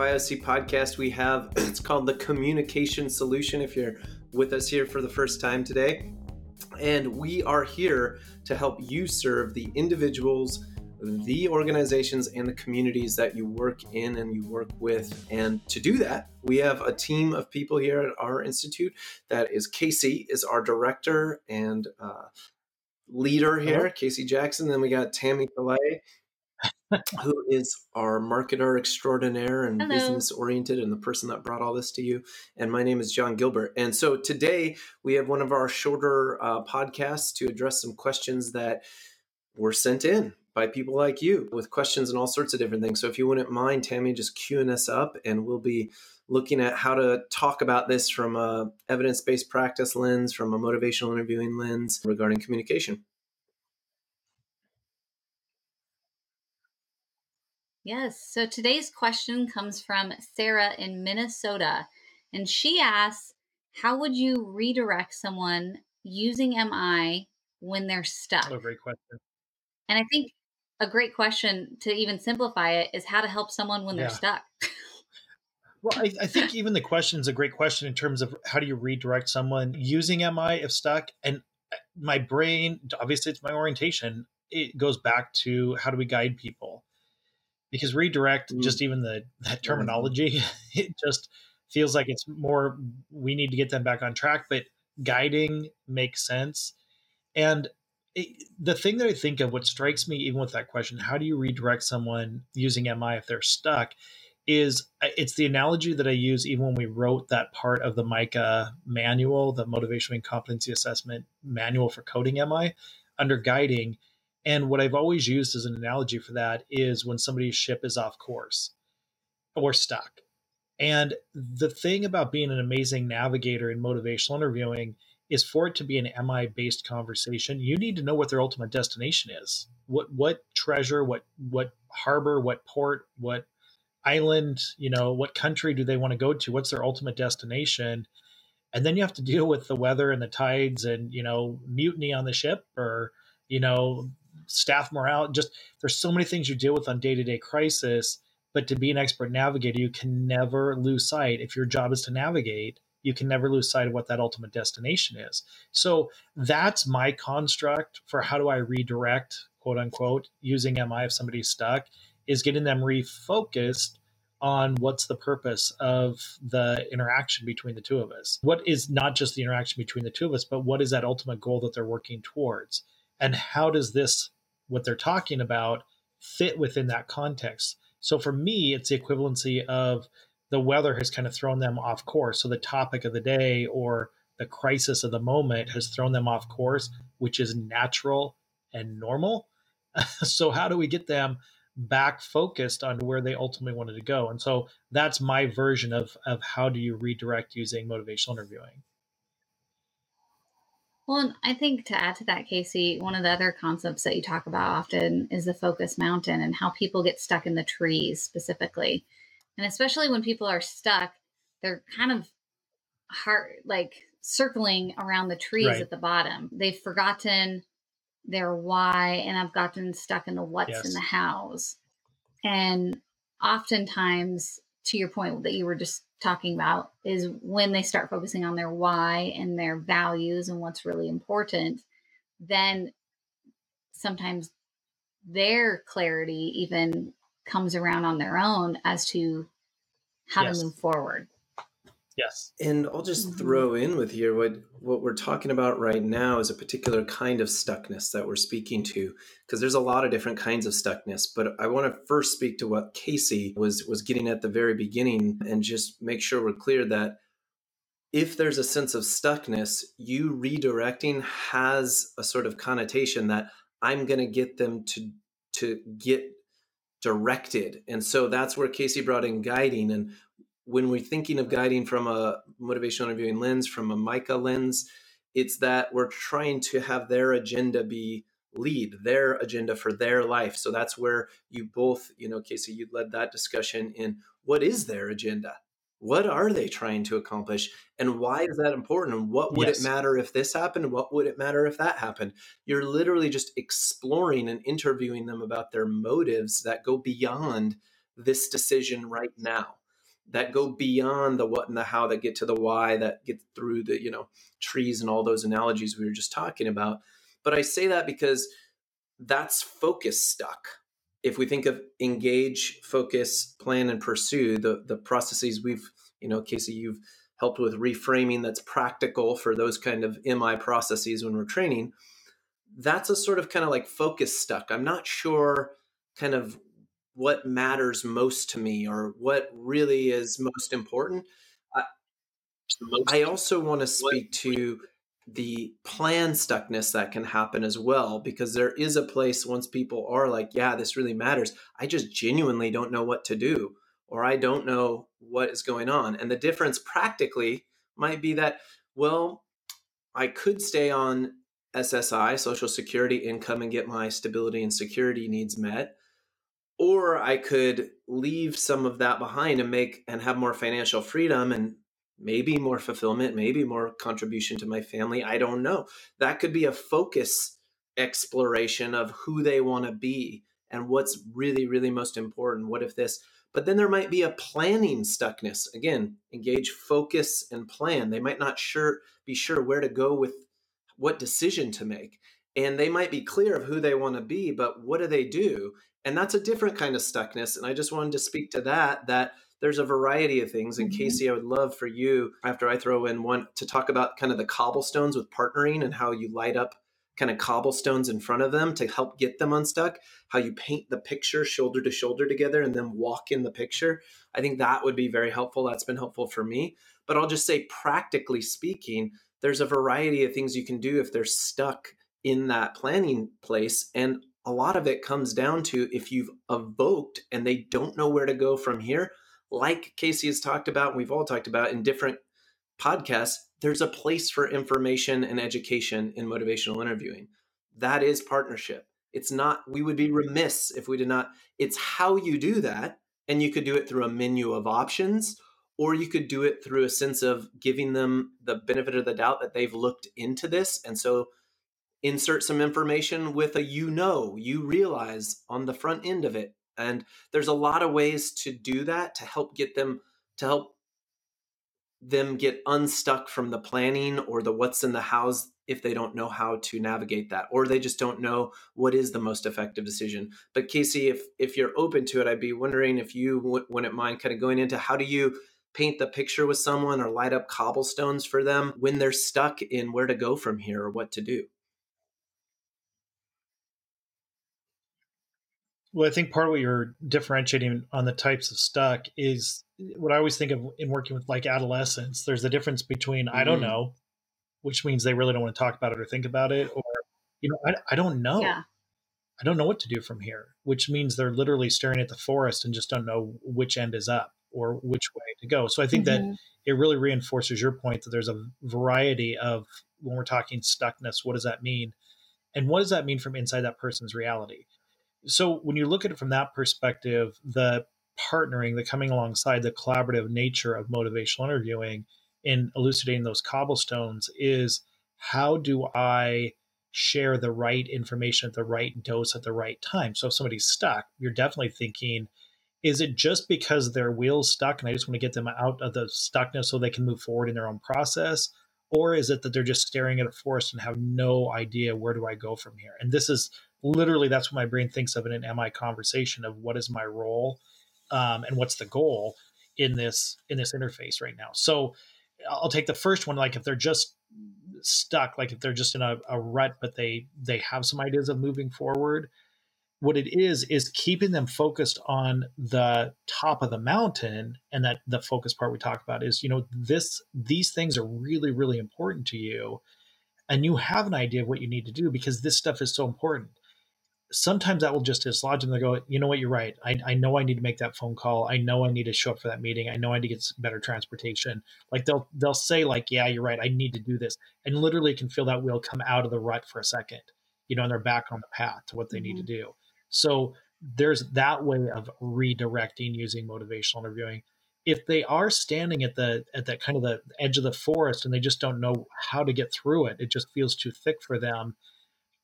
FIOC podcast we have. It's called the Communication Solution. If you're with us here for the first time today, and we are here to help you serve the individuals, the organizations, and the communities that you work in and you work with. And to do that, we have a team of people here at our institute. That is Casey is our director and uh, leader here, Hello. Casey Jackson. Then we got Tammy Calais who is our marketer extraordinaire and Hello. business oriented and the person that brought all this to you. And my name is John Gilbert. And so today we have one of our shorter uh, podcasts to address some questions that were sent in by people like you with questions and all sorts of different things. So if you wouldn't mind, Tammy, just queuing us up and we'll be looking at how to talk about this from a evidence-based practice lens, from a motivational interviewing lens regarding communication. Yes. So today's question comes from Sarah in Minnesota. And she asks, How would you redirect someone using MI when they're stuck? Oh, great question. And I think a great question to even simplify it is how to help someone when yeah. they're stuck. well, I, I, think even the question is a great question in terms of how do you redirect someone using MI if stuck? And uh, my brain, obviously, it's my orientation. It goes back to how do we guide people? Because redirect mm. just even the that terminology it just feels like it's more we need to get them back on track but guiding makes sense and it, the thing that i think of what strikes me even with that question how do you redirect someone using mi if they're stuck is uh, it's the analogy that i use even when we wrote that part of the MICA manual the motivation and competency assessment manual for coding mi under guiding and what I've always used as an analogy for that is when somebody's ship is off course or stuck. And the thing about being an amazing navigator in motivational interviewing is for it to be an MI based conversation, you need to know what their ultimate destination is. What what treasure, what what harbor, what port, what island, you know, what country do they want to go to? What's their ultimate destination? And then you have to deal with the weather and the tides and, you know, mutiny on the ship or, you know, staff morale. Just there's so many things you deal with on day to day crisis. But to be an expert navigator, you can never lose sight. If your job is to navigate, you can never lose sight of what that ultimate destination is. So that's my construct for how do I redirect, quote unquote, using MI if somebody's stuck, is getting them refocused on what's the purpose of the interaction between the two of us. What is not just the interaction between the two of us, but what is that ultimate goal that they're working towards? And how does this what they're talking about fit within that context. So for me, it's the equivalency of the weather has kind of thrown them off course. So the topic of the day or the crisis of the moment has thrown them off course, which is natural and normal. so how do we get them back focused on where they ultimately wanted to go? And so that's my version of of how do you redirect using motivational interviewing. Well, I think to add to that, Casey, one of the other concepts that you talk about often is the focus mountain and how people get stuck in the trees specifically. And especially when people are stuck, they're kind of hard, like circling around the trees right. at the bottom. They've forgotten their why and I've gotten stuck in the what's yes. and the hows. And oftentimes, to your point that you were just talking about is when they start focusing on their why and their values and what's really important, then sometimes their clarity even comes around on their own as to how yes. to move forward. Yes. And I'll just mm-hmm. throw in with here what what we're talking about right now is a particular kind of stuckness that we're speaking to because there's a lot of different kinds of stuckness, but I want to first speak to what Casey was was getting at the very beginning and just make sure we're clear that if there's a sense of stuckness, you redirecting has a sort of connotation that I'm going to get them to to get directed. And so that's where Casey brought in guiding and when we're thinking of guiding from a motivational interviewing lens, from a MICA lens, it's that we're trying to have their agenda be lead their agenda for their life. So that's where you both, you know, Casey, you led that discussion in what is their agenda? What are they trying to accomplish? And why is that important? And what would yes. it matter if this happened? What would it matter if that happened? You're literally just exploring and interviewing them about their motives that go beyond this decision right now. That go beyond the what and the how that get to the why that get through the you know trees and all those analogies we were just talking about. But i say that because that's focus stuck. If we think of engage focus plan and pursue the the processes we've you know casey you've helped with reframing that's practical for those kind of mi processes when we're training that's a sort of kind of like focus stuck. I'm not sure kind of what matters most to me or what really is most important. I, I also want to speak to the plan stuckness that can happen as well because there is a place once people are like yeah this really matters i just genuinely don't know what to do or i don't know what is going on and the difference practically might be that well i could stay on ssi social security income and get my stability and security needs met or I could leave some of that behind and make and have more financial freedom and maybe more fulfillment, maybe more contribution to my family. I don't know. That could be a focus exploration of who they want to be and what's really, really most important. What if this? But then there might be a planning stuckness. Again, engage, focus, and plan. They might not sure be sure where to go with what decision to make. And they might be clear of who they want to be, but what do they do? And that's a different kind of stuckness and i just wanted to speak to that that there's a variety of things and mm-hmm. casey i would love for you after i throw in one to talk about kind of the cobblestones with partnering and how you light up kind of cobblestones in front of them to help get them unstuck how you paint the picture shoulder to shoulder together and then walk in the picture i think that would be very helpful that's been helpful for me but i'll just say practically speaking there's a variety of things you can do if they're stuck in that planning place and a lot of it comes down to if you've evoked and they don't know where to go from here, like Casey has talked about, we've all talked about in different podcasts, there's a place for information and education in motivational interviewing. That is partnership. It's not, we would be remiss if we did not, it's how you do that. And you could do it through a menu of options, or you could do it through a sense of giving them the benefit of the doubt that they've looked into this. And so insert some information with a you know, you realize on the front end of it. And there's a lot of ways to do that to help get them to help them get unstuck from the planning or the what's in the hows if they don't know how to navigate that or they just don't know what is the most effective decision but casey if if you're open to it i'd be wondering if you wouldn't mind kind of going into how do you paint the picture with someone or light up cobblestones for them when they're stuck in where to go from here or what to do Well, I think part of what you're differentiating on the types of stuck is what I always think of in working with like adolescents. There's a difference between mm-hmm. I don't mm-hmm. know, which means they really don't want to talk about it or think about it, or you know, I, I don't know. Yeah. I don't know what to do from here, which means they're literally staring at the forest and just don't know which end is up or which way to go. So I think mm-hmm. that it really reinforces your point that there's a variety of when we're talking stuckness, what does that mean? And what does that mean from inside that person's reality? So when you look at it from that perspective, the partnering, the coming alongside, the collaborative nature of motivational interviewing in elucidating those cobblestones is how do I share the right information at the right dose at the right time? So if somebody's stuck, you're definitely thinking, is it just because their wheel's stuck and I just want to get them out of the stuckness so they can move forward in their own process? Or is it that they're just staring at a forest and have no idea where do I go from here? And this is literally that's what my brain thinks of in an mi conversation of what is my role um, and what's the goal in this in this interface right now. So i'll take the first one like if they're just stuck like if they're just in a, a rut but they they have some ideas of moving forward what it is is keeping them focused on the top of the mountain and that the focus part we talk about is you know this these things are really really important to you and you have an idea of what you need to do because this stuff is so important sometimes that will just dislodge them. They go, you know what, you're right. I, I know I need to make that phone call. I know I need to show up for that meeting. I know I need to get better transportation. Like they'll they'll say like, yeah, you're right. I need to do this, and literally can feel that wheel come out of the rut for a second, you know, and they're back on the path to what they mm-hmm. need to mm-hmm. do. So there's that way of redirecting using motivational interviewing. If they are standing at the at that kind of the edge of the forest and they just don't know how to get through it, it just feels too thick for them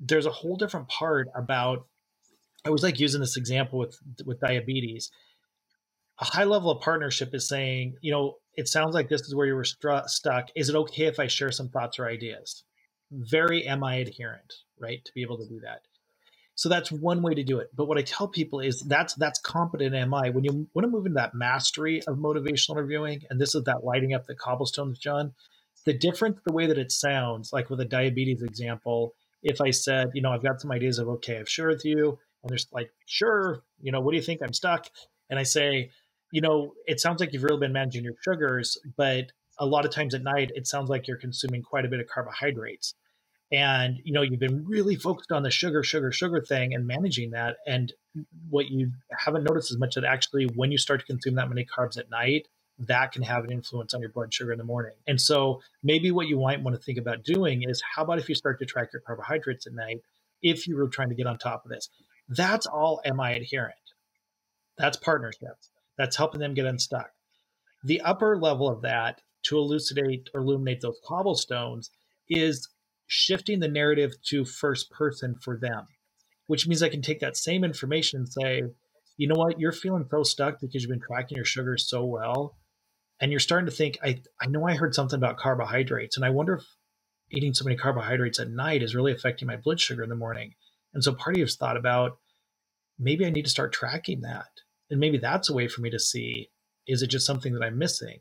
there's a whole different part about I was like using this example with with diabetes. a high level of partnership is saying, you know, it sounds like this is where you were stru- stuck. Is it okay if I share some thoughts or ideas? Very MI adherent, right? To be able to do that. So that's one way to do it. But what I tell people is that's that's competent MI. When you want to move into that mastery of motivational interviewing, and this is that lighting up the cobblestones, John, the difference, the way that it sounds, like with a diabetes example, if I said, you know, I've got some ideas of okay, I've shared with you, and there's like, sure, you know, what do you think? I'm stuck. And I say, you know, it sounds like you've really been managing your sugars, but a lot of times at night, it sounds like you're consuming quite a bit of carbohydrates. And, you know, you've been really focused on the sugar, sugar, sugar thing and managing that. And what you haven't noticed as much that actually when you start to consume that many carbs at night, that can have an influence on your blood sugar in the morning. And so maybe what you might want to think about doing is how about if you start to track your carbohydrates at night if you were trying to get on top of this? That's all MI adherent. That's partnerships. That's helping them get unstuck. The upper level of that to elucidate or illuminate those cobblestones is shifting the narrative to first person for them, which means I can take that same information and say, you know what, you're feeling so stuck because you've been tracking your sugars so well. And you're starting to think, I, I know I heard something about carbohydrates, and I wonder if eating so many carbohydrates at night is really affecting my blood sugar in the morning. And so part of you's thought about maybe I need to start tracking that and maybe that's a way for me to see is it just something that I'm missing?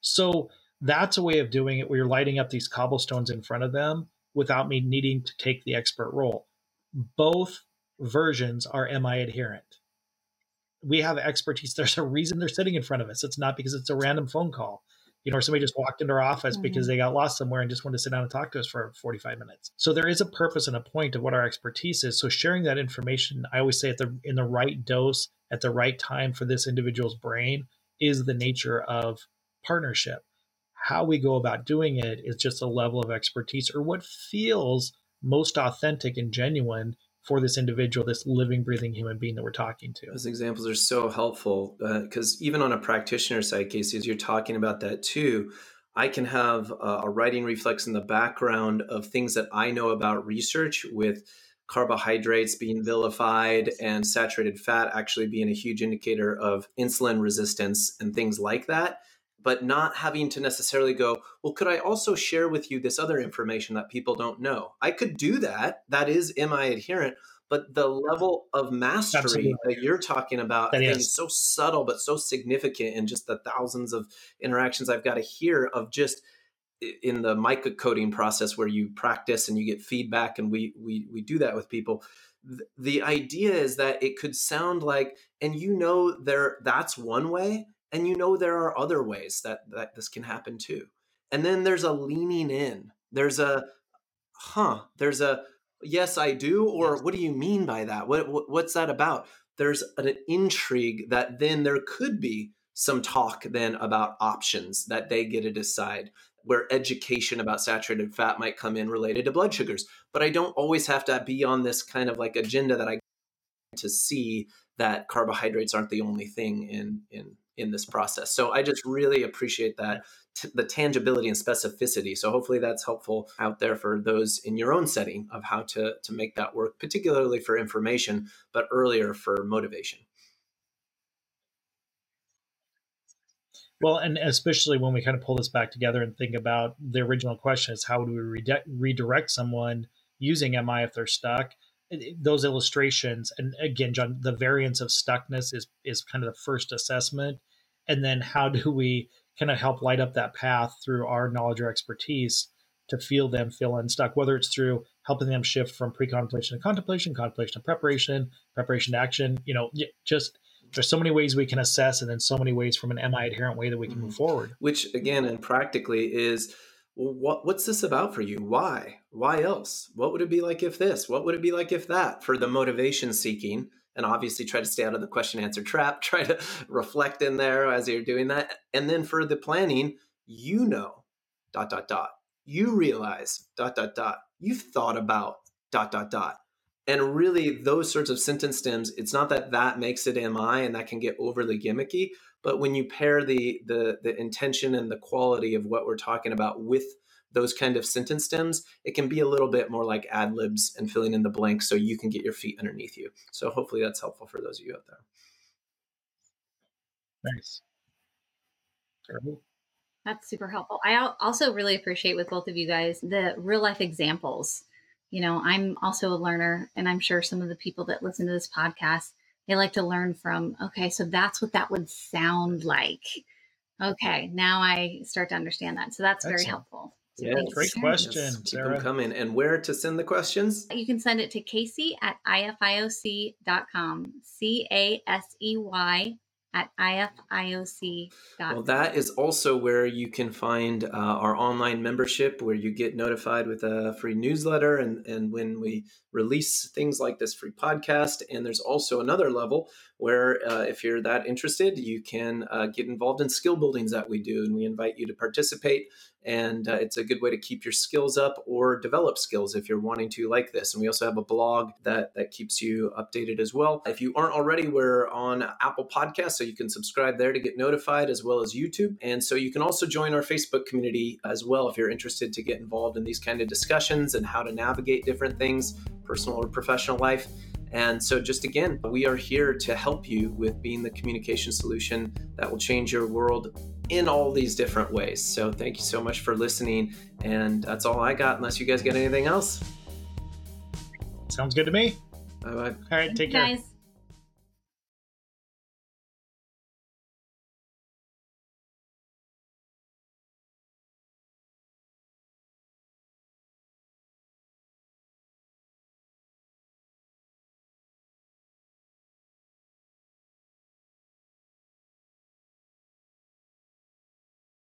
So that's a way of doing it where you're lighting up these cobblestones in front of them without me needing to take the expert role. Both versions are MI adherent. We have expertise. There's a reason they're sitting in front of us. It's not because it's a random phone call you know, or somebody just walked into our office mm-hmm. because they got lost somewhere and just wanted to sit down and talk to us for 45 minutes. So there is a purpose and a point of what our expertise is. So sharing that information, I always say at the in the right dose at the right time for this individual's brain is the nature of partnership. How we go about doing it is just a level of expertise or what feels most authentic and genuine for this individual, this living, breathing human being that we're talking to. Those examples are so helpful because uh, even on a practitioner side, Casey, as you're talking about that too, I can have a, a righting reflex in the background of things that I know about research with carbohydrates being vilified and saturated fat actually being a huge indicator of insulin resistance and things like that but not having to necessarily go, well, could I also share with you this other information that people don't know? I could do that. That is MI adherent. But the level of mastery Absolutely. that you're talking about, that I is so subtle but so significant in just the thousands of interactions I've got to hear of just in the MICA coding process where you practice and you get feedback and we we we do that with people the idea is that it could sound like and you know there that's one way and you know there are other ways that that this can happen too. And then there's a leaning in. There's a huh there's a yes i do or what do you mean by that? What, what what's that about? There's an intrigue that then there could be some talk then about options that they get to decide where education about saturated fat might come in related to blood sugars. But i don't always have to be on this kind of like agenda that i to see that carbohydrates aren't the only thing in in in this process. So I just really appreciate that t- the tangibility and specificity. So hopefully that's helpful out there for those in your own setting of how to to make that work, particularly for information, but earlier for motivation. Well, and especially when we kind of pull this back together and think about the original question is how do we rede- redirect someone using MI if they're stuck? Those illustrations and again john the variance of stuckness is is kind of the first assessment and then how do we kind of help light up that path through our knowledge or expertise to feel them feel unstuck whether it's through helping them shift from pre-contemplation to contemplation contemplation to preparation preparation to action you know just there's so many ways we can assess and then so many ways from an mi adherent way that we can move mm-hmm. forward which again and practically is well, what what's this about for you? Why? Why else? What would it be like if this? What would it be like if that? For the motivation seeking, and obviously try to stay out of the question answer trap. Try to reflect in there as you're doing that, and then for the planning, you know, dot dot dot. You realize dot dot dot. You've thought about dot dot dot. And really, those sorts of sentence stems, it's not that that makes it MI and that can get overly gimmicky, but when you pair the the the intention and the quality of what we're talking about with those kind of sentence stems, it can be a little bit more like ad libs and filling in the blanks so you can get your feet underneath you. So hopefully that's helpful for those of you out there. Nice. That's super helpful. I also really appreciate with both of you guys the real life examples. You know, I'm also a learner, and I'm sure some of the people that listen to this podcast they like to learn from. Okay, so that's what that would sound like. Okay, now I start to understand that. So that's very helpful. So yeah, great question, yes, Sarah. Keep coming. And where to send the questions? You can send it to Casey at ifioc.com. C A S E Y at ifioc.com. Well, that is also where you can find uh, our online membership, where you get notified with a free newsletter and, and when we release things like this free podcast. And there's also another level where, uh, if you're that interested, you can uh, get involved in skill buildings that we do. And we invite you to participate. And uh, it's a good way to keep your skills up or develop skills if you're wanting to like this. And we also have a blog that that keeps you updated as well. If you aren't already we're on apple podcasts so you can subscribe there to get notified as well as youtube. And so you can also join our facebook community as well if you're interested to get involved in these kind of discussions and how to navigate different things personal or professional life and so, just again, we are here to help you with being the communication solution that will change your world in all these different ways. So, thank you so much for listening. And that's all I got, unless you guys get anything else. Sounds good to me. Bye bye. All right, take care. Guys.